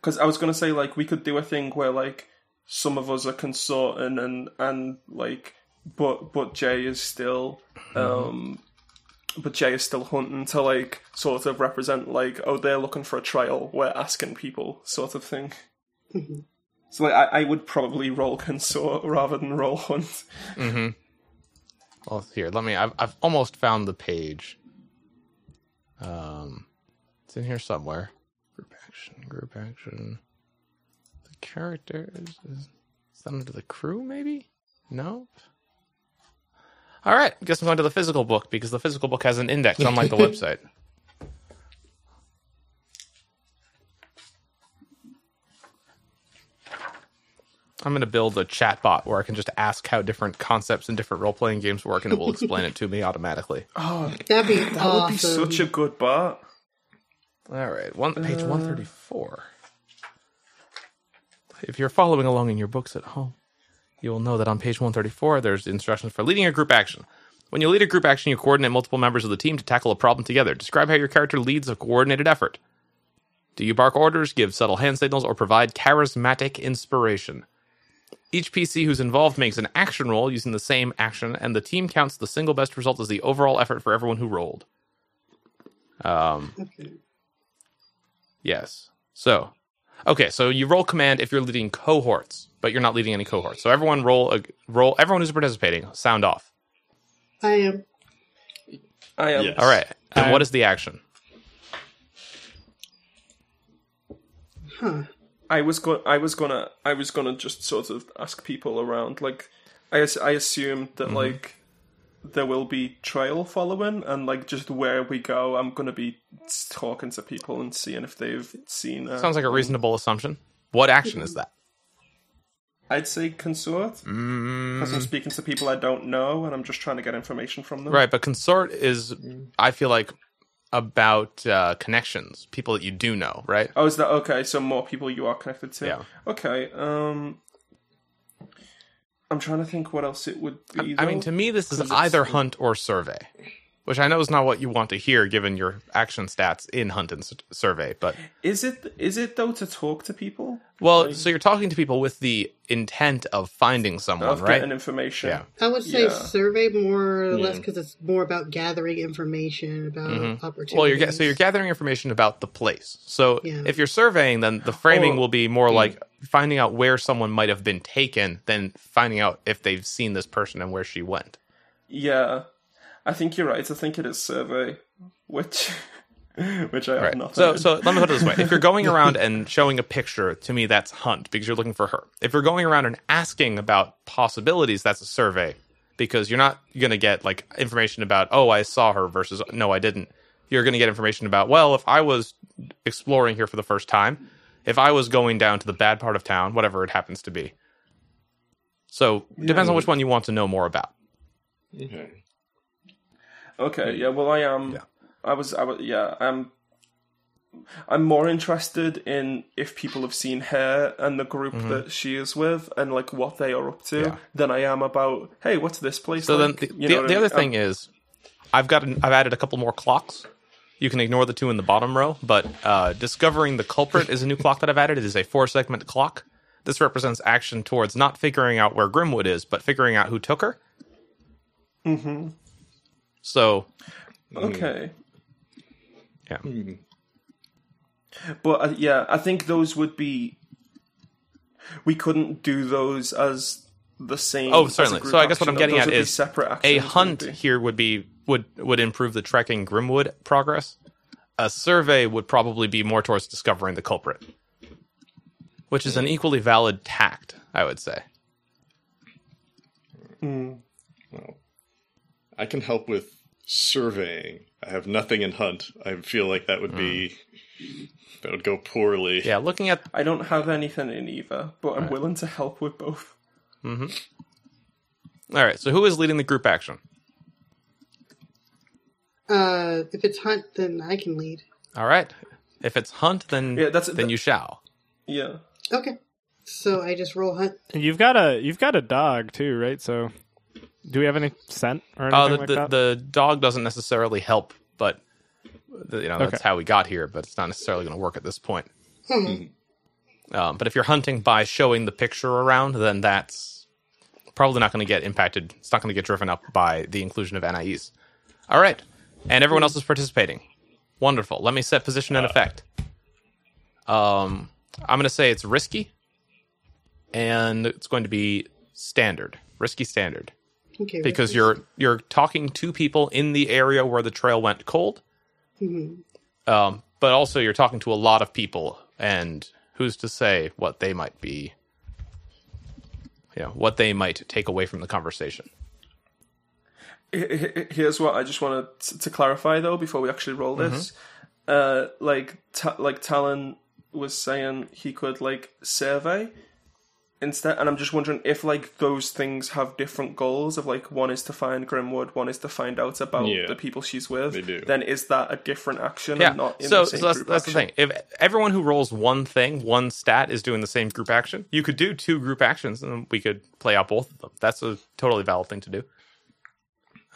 Because I was gonna say like we could do a thing where like some of us are consorting and and like but but Jae is still um but Jae is still hunting to like sort of represent like oh they're looking for a trial we're asking people sort of thing. so like I, I would probably roll consort rather than roll hunt. Mm-hmm. Well, here, let me. I've I've almost found the page. Um, it's in here somewhere. Group action, group action. The characters is, is that under the crew? Maybe. Nope. All right, guess I'm going to the physical book because the physical book has an index, unlike the <laughs> website. I'm going to build a chat bot where I can just ask how different concepts in different role playing games work, and it will explain it to me automatically. <laughs> Oh, that'd be That awesome. would be such a good bot. All right, one page uh, 134. If you're following along in your books at home, you will know that on page 134 there's instructions for leading a group action. When you lead a group action, you coordinate multiple members of the team to tackle a problem together. Describe how your character leads a coordinated effort. Do you bark orders, give subtle hand signals, or provide charismatic inspiration? Each PC who's involved makes an action roll using the same action, and the team counts the single best result as the overall effort for everyone who rolled. Um, Yes. So, okay. So you roll command if you're leading cohorts, but you're not leading any cohorts. So everyone roll a roll. Everyone who's participating, sound off. I am. I am. Yes. All right. And Um, what is the action? Huh. I was going. I was gonna. I was gonna just sort of ask people around. Like, I as- I assumed that Mm-hmm. like there will be trail following, and like just where we go, I'm gonna be talking to people and seeing if they've seen. Uh, Sounds like a reasonable assumption. What action is that? I'd say consort because I'm speaking to people I don't know, and I'm just trying to get information from them. Right, but consort is, I feel like, about uh, connections, people that you do know. Right. Oh, is that okay? So more people you are connected to. Yeah. Okay. Um. I'm trying to think what else it would be. I mean, to me, this is 'Cause it's- either hunt or survey, which I know is not what you want to hear given your action stats in hunt and s- survey. But is it is it though to talk to people well, so you're talking to people with the intent of finding someone, of right? getting information? Yeah. I would say Yeah. survey more or less Yeah. because it's more about gathering information about opportunities. Mm-hmm. Well, you're ga- so you're gathering information about the place. So Yeah. if you're surveying, then the framing Oh. will be more like finding out where someone might have been taken than finding out if they've seen this person and where she went. Yeah, I think you're right. I think it is survey, which <laughs> which I have Right. not. So, heard. so let me put it this way: if you're going <laughs> around and showing a picture, to me, that's hunt because you're looking for her. If you're going around and asking about possibilities, that's a survey because you're not going to get like information about, oh, I saw her versus no, I didn't. You're going to get information about, well, if I was exploring here for the first time, if I was going down to the bad part of town, whatever it happens to be. So depends on which one you want to know more about. Okay. Okay, yeah. Well, I am. Yeah. I was. I was. Yeah. I'm. I'm more interested in if people have seen her and the group that she is with, and like what they are up to, Mm-hmm. Yeah. than I am about. Hey, what's this place? So like? then the, You know the I other mean? thing is, I've got an, I've added a couple more clocks. You can ignore the two in the bottom row, but uh, discovering the culprit is a new clock that I've added. It is a four segment clock. This represents action towards not figuring out where Grimwood is, but figuring out who took her. Mm-hmm. So Okay. Yeah. Hmm. But uh, yeah, I think those would be. We couldn't do those as the same. Oh, certainly. So I guess what I'm getting at is separate actions, a hunt here would be would would improve the trekking Grimwood progress. A survey would probably be more towards discovering the culprit, which is an equally valid tact, I would say. Well, I can help with surveying. I have nothing in hunt. I feel like that would be that would go poorly. Yeah, looking at I don't have anything in either, but I'm willing to help with both. Mm-hmm. All right. So who is leading the group action? Uh, if it's hunt, then I can lead. All right. If it's hunt, then Yeah, that's- then you shall. Yeah. Okay. So I just roll hunt. And you've got a you've got a dog too, right? So, do we have any scent or anything Uh, the, like the, that? the dog doesn't necessarily help, but the, you know that's Okay. how we got here. But it's not necessarily going to work at this point. <laughs> Um, but if you're hunting by showing the picture around, then that's probably not going to get impacted. It's not going to get driven up by the inclusion of Anais. All right, and everyone else is participating. Wonderful. Let me set position and effect. Um, I'm going to say it's risky, and it's going to be standard, risky standard Okay. because you're you're talking to people in the area where the trail went cold. Um, but also you're talking to a lot of people, and who's to say what they might be, you know, what they might take away from the conversation. H- h- Here's what I just wanted to, to clarify though before we actually roll this. Mm-hmm. Uh, like ta- like Talon was saying, he could like survey instead, and I'm just wondering if like those things have different goals. Of like one is to find Grimwood, one is to find out about Yeah, the people she's with. they do. Then is that a different action? Yeah. and not in so, the same so that's, group that's the thing. If everyone who rolls one thing, one stat, is doing the same group action, you could do two group actions, and we could play out both of them. That's a totally valid thing to do.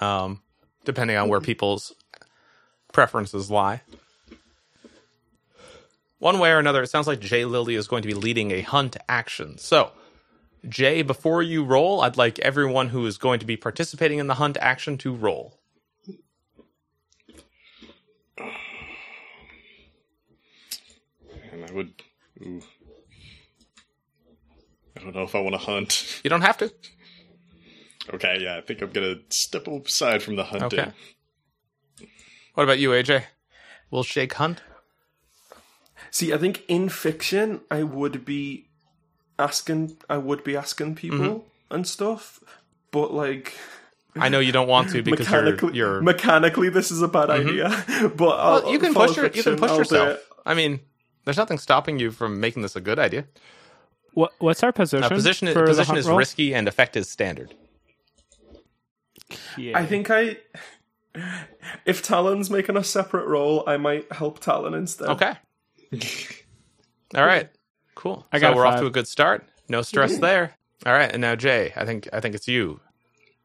Um, depending on where people's preferences lie. One way or another, it sounds like Jae Lilly is going to be leading a hunt action. So, Jae, before you roll, I'd like everyone who is going to be participating in the hunt action to roll. And I would. Ooh. I don't know if I want to hunt. You don't have to. Okay, yeah, I think I'm gonna step aside from the hunting. Okay. What about you, AJ? We'll shake hunt. See, I think in fiction, I would be asking, I would be asking people Mm-hmm. and stuff, but like I know you don't want to <laughs> because mechanically, you're. you're mechanically, this is a bad idea. <laughs> But I'll, you can push your, you can push I'll yourself. I mean, there's nothing stopping you from making this a good idea. what what's our position? Uh, position for position hunt is roll? risky and effect is standard. Yeah. I think I, if Talon's making a separate role, I might help Talon instead. Okay. <laughs> All right. Cool. I got so we're off to a good start. No stress there. All right, and now Jae, I think I think it's you.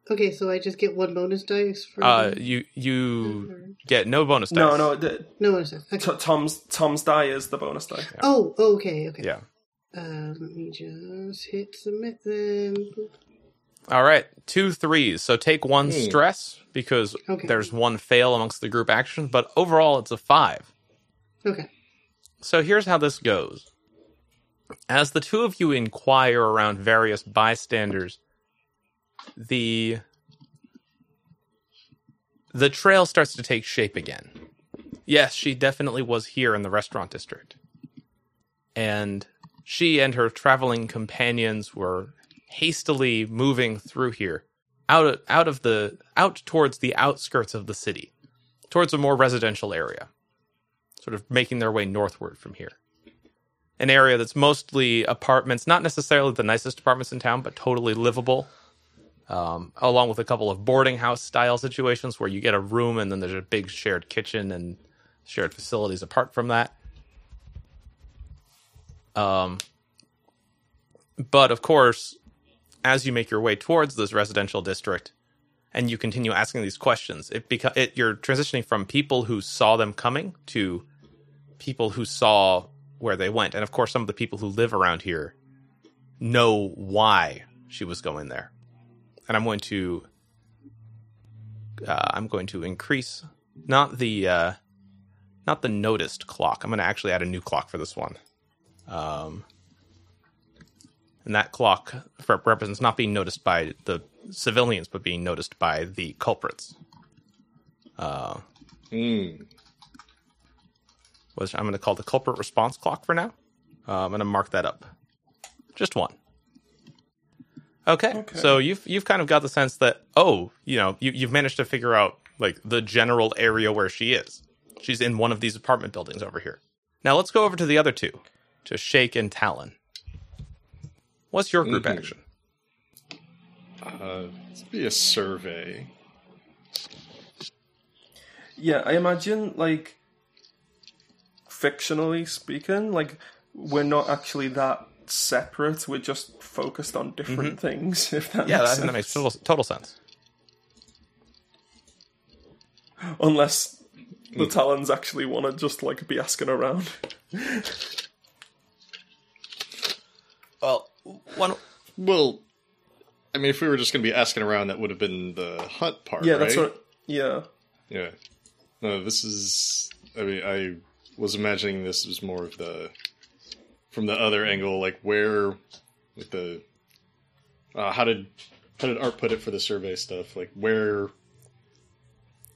Okay, so I just get one bonus dice for Uh, the- you you get no bonus dice. No, no, the, no bonus dice. Okay. t- Tom's Tom's die is the bonus die. Oh, okay, okay. Yeah. Uh, let me just hit submit then. All right, two threes. So take one stress because Okay. there's one fail amongst the group action, but overall it's a five. Okay. So here's how this goes. As the two of you inquire around various bystanders, the the trail starts to take shape again. Yes, she definitely was here in the restaurant district. And she and her traveling companions were hastily moving through here out of, out of the out towards the outskirts of the city, towards a more residential area sort of making their way northward from here. An area that's mostly apartments, not necessarily the nicest apartments in town, but totally livable. Um, along with a couple of boarding house style situations where you get a room and then there's a big shared kitchen and shared facilities apart from that. Um, but of course, as you make your way towards this residential district, and you continue asking these questions, it beca- it you're transitioning from people who saw them coming to people who saw where they went, and of course, some of the people who live around here know why she was going there. And I'm going to uh, I'm going to increase not the uh, not the noticed clock. I'm going to actually add a new clock for this one. Um, and that clock represents not being noticed by the civilians, but being noticed by the culprits. Uh, Mm. Which I'm going to call the culprit response clock for now. Uh, I'm going to mark that up. Just one. Okay. Okay. So you've you've kind of got the sense that oh, you know, you you've managed to figure out like the general area where she is. She's in one of these apartment buildings over here. Now let's go over to the other two, to Shake and Talon. What's your group Mhm. action? Uh, this would be a survey. Yeah, I imagine like fictionally speaking, like we're not actually that separate. We're just focused on different things. <laughs> If that Mm-hmm. Yeah, makes that, sense. that makes total, total sense. Unless Mm. the Talons actually want to just like be asking around. Well, one Well, I mean, if we were just going to be asking around, that would have been the hunt part, Yeah, right? that's what. Yeah, Yeah. No, this is. I mean, I was imagining this was more of the from the other angle, like where with the. Uh, how did how did Art put it for the survey stuff? Like where?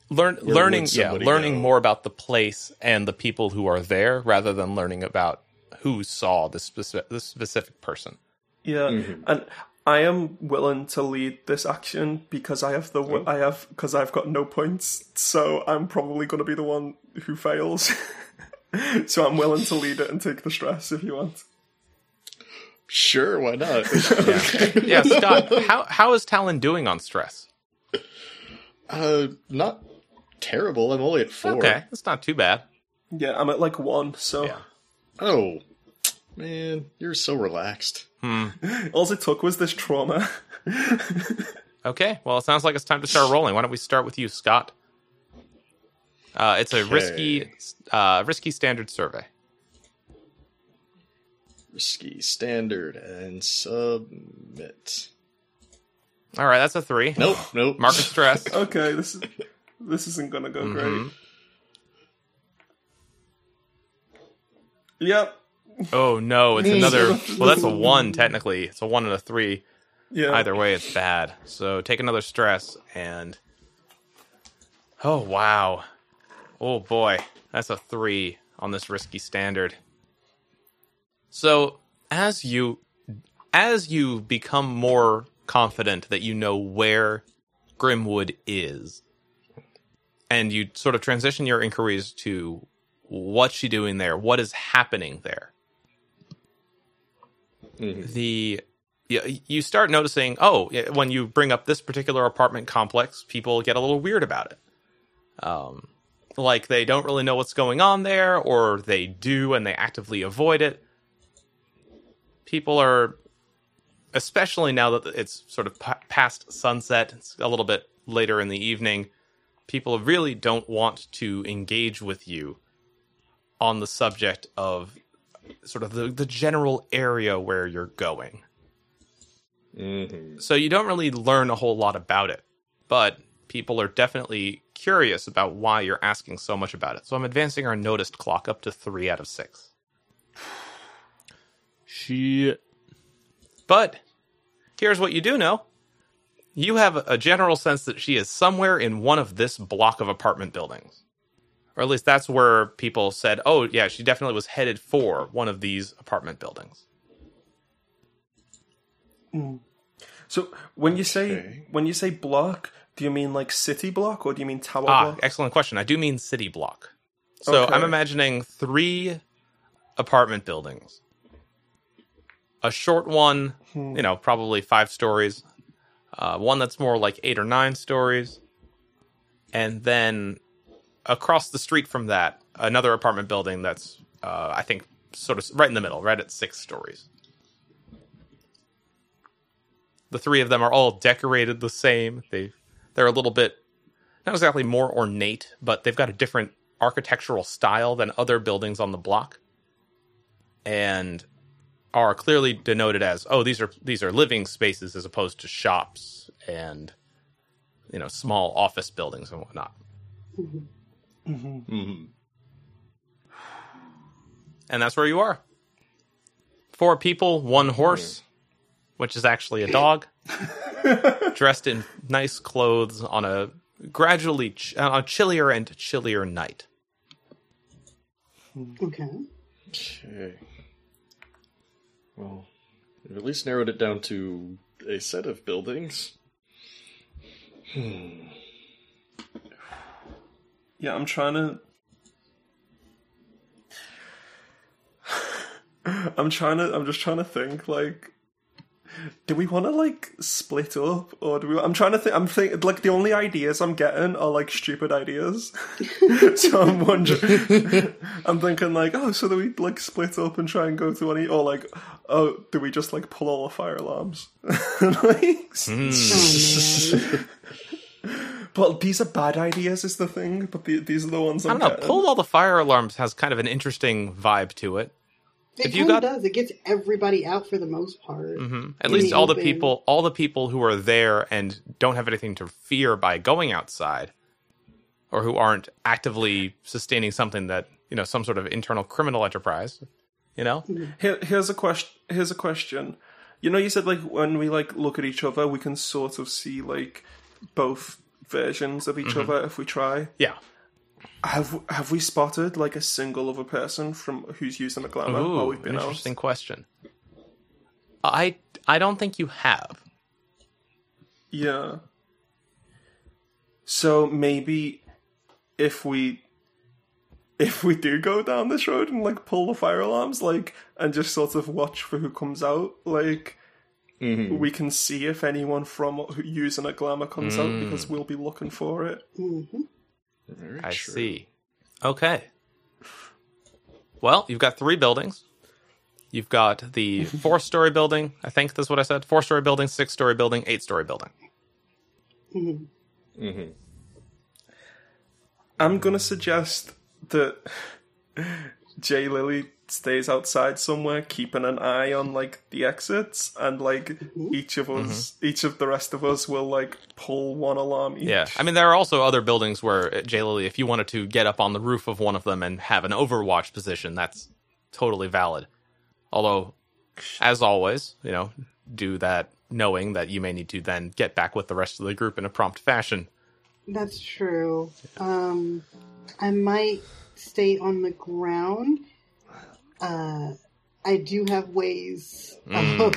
learn Where learning yeah learning go? more about the place and the people who are there rather than learning about who saw this specific this specific person yeah, Mhm. and I am willing to lead this action because I have the Oh. I have because I've got no points, so I'm probably going to be the one who fails. <laughs> <laughs> so I'm willing to lead it and take the stress if you want. Sure, why not? <laughs> yeah <laughs> scott how how is talon doing on stress uh, not terrible. I'm only at four. okay that's not too bad Yeah, I'm at like one, so Yeah. Oh, man, you're so relaxed. Hmm. all it took was this trauma. okay well it sounds like it's time to start rolling why don't we start with you scott uh, it's a risky uh, risky standard survey Risky standard and submit. all right that's a three Nope, nope. market stress <laughs> okay, this is this isn't gonna go Mhm. great. Yep. oh no it's <laughs> another well that's a one technically it's a one and a three Yeah. Either way, it's bad. So take another stress and. Oh, wow. Oh, boy. That's a three on this risky standard. So as you. As you become more confident that you know where Grimwood is, and you sort of transition your inquiries to what's she doing there, what is happening there, Mhm. the you start noticing oh when you bring up this particular apartment complex people get a little weird about it um like they don't really know what's going on there or they do and they actively avoid it people are especially now that it's sort of pa- past sunset it's a little bit later in the evening people really don't want to engage with you on the subject of sort of the, the general area where you're going Mhm. so you don't really learn a whole lot about it, but people are definitely curious about why you're asking so much about it. So I'm advancing our noticed clock up to three out of six. She But here's what you do know. You have a general sense that she is somewhere in one of this block of apartment buildings. Or at least that's where people said, oh, yeah, she definitely was headed for one of these apartment buildings. Mm. So when you say Okay. when you say block, do you mean like city block or do you mean tower Ah, block? excellent question. I do mean city block. So Okay. I'm imagining three apartment buildings. A short one, you know, probably five stories. Uh, one that's more like eight or nine stories. And then across the street from that, another apartment building that's, uh, I think, sort of right in the middle, right at six stories. The three of them are all decorated the same. They they're a little bit not exactly more ornate, but they've got a different architectural style than other buildings on the block, and are clearly denoted as oh these are these are living spaces as opposed to shops and you know small office buildings and whatnot. Mhm. And that's where you are. Four people, one horse, which is actually a dog, <laughs> dressed in nice clothes on a gradually ch- on a chillier and chillier night. Okay. Okay. Well, we've at least narrowed it down to a set of buildings. Hmm. Yeah, I'm trying to. <sighs> I'm trying to. I'm just trying to think. Like, do we want to like split up, or do we? I'm trying to think. I'm thinking like the only ideas I'm getting are like stupid ideas. <laughs> so I'm wondering. <laughs> I'm thinking like, oh, so do we like split up and try and go to any, or like, oh, do we just like pull all the fire alarms? <laughs> like, Oh hmm. man. But these are bad ideas, is the thing. But the, these are the ones I I'm don't know. getting. Pull all the fire alarms has kind of an interesting vibe to it. It If you kind of got- does. It gets everybody out for the most part. hmm At least the all the people, all the people who are there and don't have anything to fear by going outside, or who aren't actively sustaining something that you know, some sort of internal criminal enterprise. You know, Here, here's a question. Here's a question. You know, you said like when we like look at each other, we can sort of see like both versions of each Mm-hmm. other if we try. yeah. Have have we spotted like a single other person from who's using a glamour while Ooh, we've been out? interesting question. I I don't think you have. Yeah. So maybe if we if we do go down this road and like pull the fire alarms, like and just sort of watch for who comes out, like Mhm. we can see if anyone from using a glamour comes out Mm. because we'll be looking for it. hmm Very I true. see. Okay. Well, you've got three buildings. You've got the <laughs> four story building. I think that's what I said. Four story building, six story building, eight story building. hmm Mhm. I'm gonna suggest that Jae Lilly stays outside somewhere, keeping an eye on like the exits, and like each of us, each of the rest of us will like pull one alarm each. Yeah. I mean, there are also other buildings where, uh, Jae Lilly, if you wanted to get up on the roof of one of them and have an overwatch position, that's totally valid. Although, as always, you know, do that knowing that you may need to then get back with the rest of the group in a prompt fashion. That's true. Um, I might stay on the ground. Uh, I do have ways Mm. of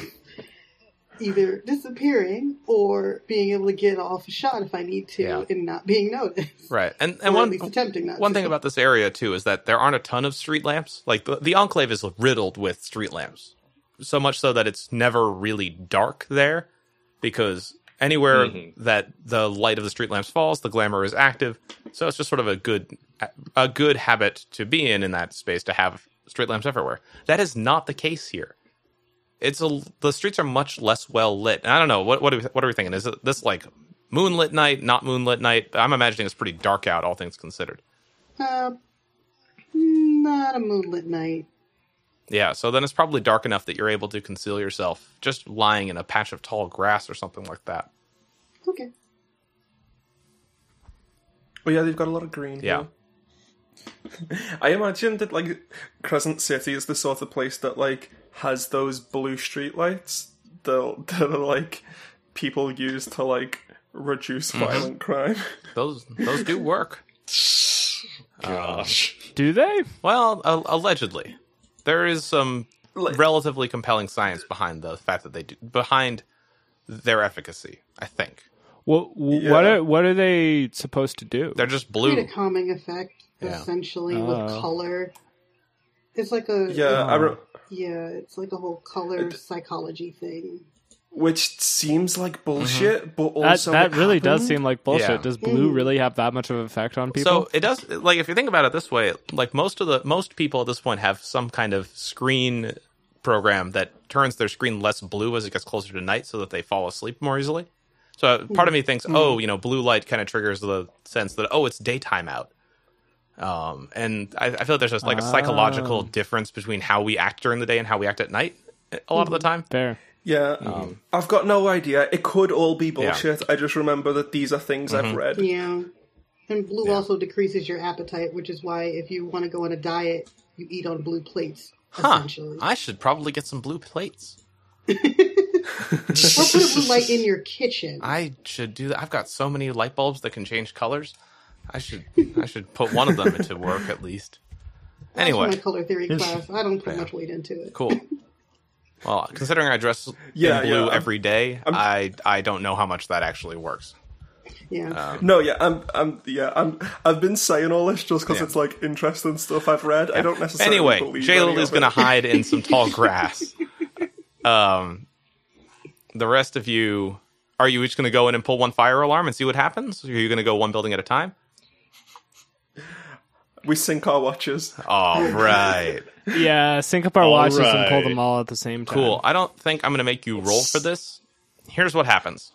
either disappearing or being able to get off a shot if I need to Yeah. and not being noticed. Right. And, and at one, least attempting not One to. thing about this area too is that there aren't a ton of street lamps. Like the, the enclave is riddled with street lamps, so much so that it's never really dark there, because anywhere Mhm. that the light of the street lamps falls, the glamour is active. So it's just sort of a good a good habit to be in in that space to have street lamps everywhere. That is not the case here. It's a the streets are much less well lit. And I don't know what what are we, what are we thinking? Is it this like moonlit night, not moonlit night? I'm imagining it's pretty dark out, all things considered. Uh, not a moonlit night. Yeah, so then it's probably dark enough that you're able to conceal yourself just lying in a patch of tall grass or something like that. Okay. Oh yeah, they've got a lot of green. Yeah. here. <laughs> I imagine that like Crescent City is the sort of place that like has those blue streetlights that <laughs> that are like people use to like reduce Mm-hmm. violent crime. <laughs> Those those do work. Gosh. Do they? Well, a- allegedly, there is some Like- relatively compelling science behind the fact that they do behind their efficacy. I think What what are what are they supposed to do? they're just Create blue. a calming effect, Yeah. essentially, Oh. with color. It's like a yeah, I oh. re- yeah, it's like a whole color psychology thing. Which seems like bullshit, but That also that it really does seem like bullshit. Yeah. Does blue Mhm. really have that much of an effect on people? So it does like if you think about it this way, like most of the most people at this point have some kind of screen program that turns their screen less blue as it gets closer to night so that they fall asleep more easily. So part of me thinks, oh, you know, blue light kind of triggers the sense that oh, it's daytime out. Um, and I, I feel like there's just like a psychological Oh. difference between how we act during the day and how we act at night a lot of the time. Fair. Yeah, Um, I've got no idea. It could all be bullshit. I just remember that these are things Mm-hmm. I've read. Yeah. And blue also decreases your appetite, which is why if you want to go on a diet, you eat on blue plates, Huh. essentially. I should probably get some blue plates. <laughs> or put a blue light in your kitchen. I should do that. I've got so many light bulbs that can change colors. I should I should put one of them into work at least. That's from my Anyway, color theory class. I don't put Yeah. much weight into it. cool. <laughs> Well, considering I dress Yeah, in blue yeah, I'm- every day, I I don't know how much that actually works. Yeah. Um, No, yeah, I'm, I'm, yeah, I'm. I've been saying all this just because Yeah. it's like interesting stuff I've read. I don't necessarily Anyway, believe Jayla any is going to hide in some tall <laughs> grass. Um, the rest of you, are you each going to go in and pull one fire alarm and see what happens? Or are you going to go one building at a time? We sync our watches. All right. Yeah, sync up our All watches and pull them all at the same time. Cool. I don't think I'm going to make you roll for this. Here's what happens.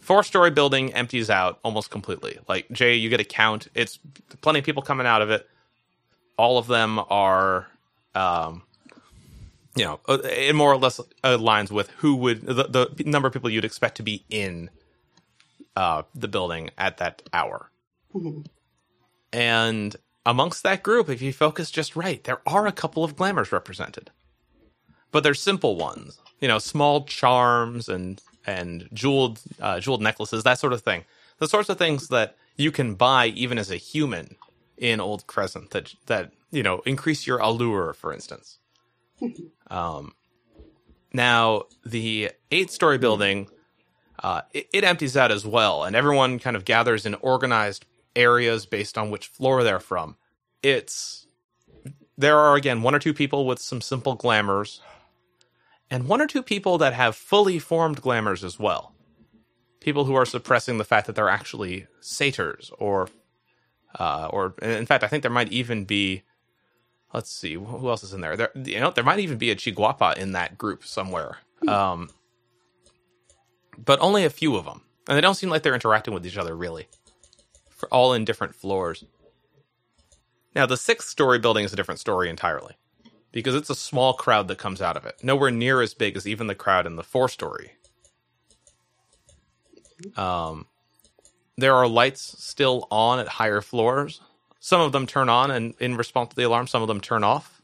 Four story building empties out almost completely. Like, Jae, you get a count. It's plenty of people coming out of it. All of them are, um, you know, uh, it more or less aligns with who would, the, the number of people you'd expect to be in uh, the building at that hour. And amongst that group, if you focus just right, there are a couple of glamours represented but they're simple ones. You know, small charms and and jeweled uh, jeweled necklaces, that sort of thing. The sorts of things that you can buy even as a human in Old Crescent that that you know increase your allure, for instance. <laughs> um, now the eight story building, uh, it, it empties out as well, and everyone kind of gathers in organized areas based on which floor they're from. It's there are again one or two people with some simple glamours and one or two people that have fully formed glamours as well. People who are suppressing the fact that they're actually satyrs, or, uh, or in fact, I think there might even be. Let's see, who else is in there? There, you know, there might even be a Chiguapa in that group somewhere. Um, but only a few of them, and they don't seem like they're interacting with each other really. All in different floors. Now, the sixth story building is a different story entirely because it's a small crowd that comes out of it. Nowhere near as big as even the crowd in the four story. Um, there are lights still on at higher floors. Some of them turn on and in response to the alarm, some of them turn off.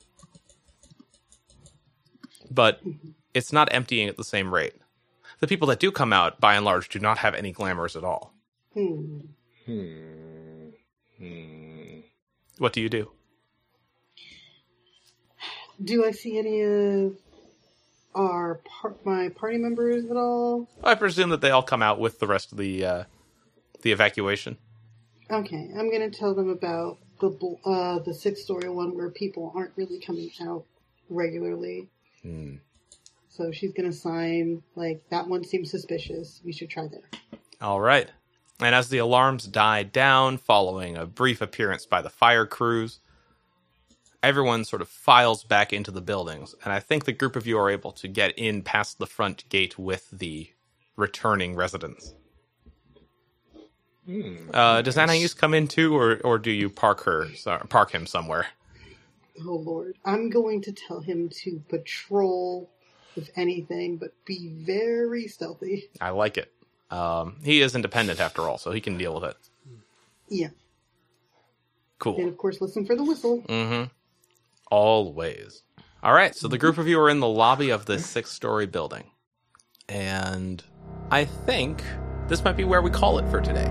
But it's not emptying at the same rate. The people that do come out, by and large, do not have any glamours at all. Hmm. Hmm. Hmm. What do you do? Do I see any of our par- my party members at all? I presume that they all come out with the rest of the uh, the evacuation. Okay, I'm gonna tell them about the bl- uh, the six story one where people aren't really coming out regularly. Hmm. So she's gonna sign like that one seems suspicious. We should try there. All right. And as the alarms die down, following a brief appearance by the fire crews, everyone sort of files back into the buildings. And I think the group of you are able to get in past the front gate with the returning residents. Uh, does Anais come in too, or, or do you park her, sorry, park him somewhere? Oh lord, I'm going to tell him to patrol, if anything, but be very stealthy. I like it. Um, he is independent after all, so he can deal with it. Yeah, Cool. and of course listen for the whistle. Mm-hmm. Always. All right, so the group of you are in the lobby of this six-story building, and I think this might be where we call it for today.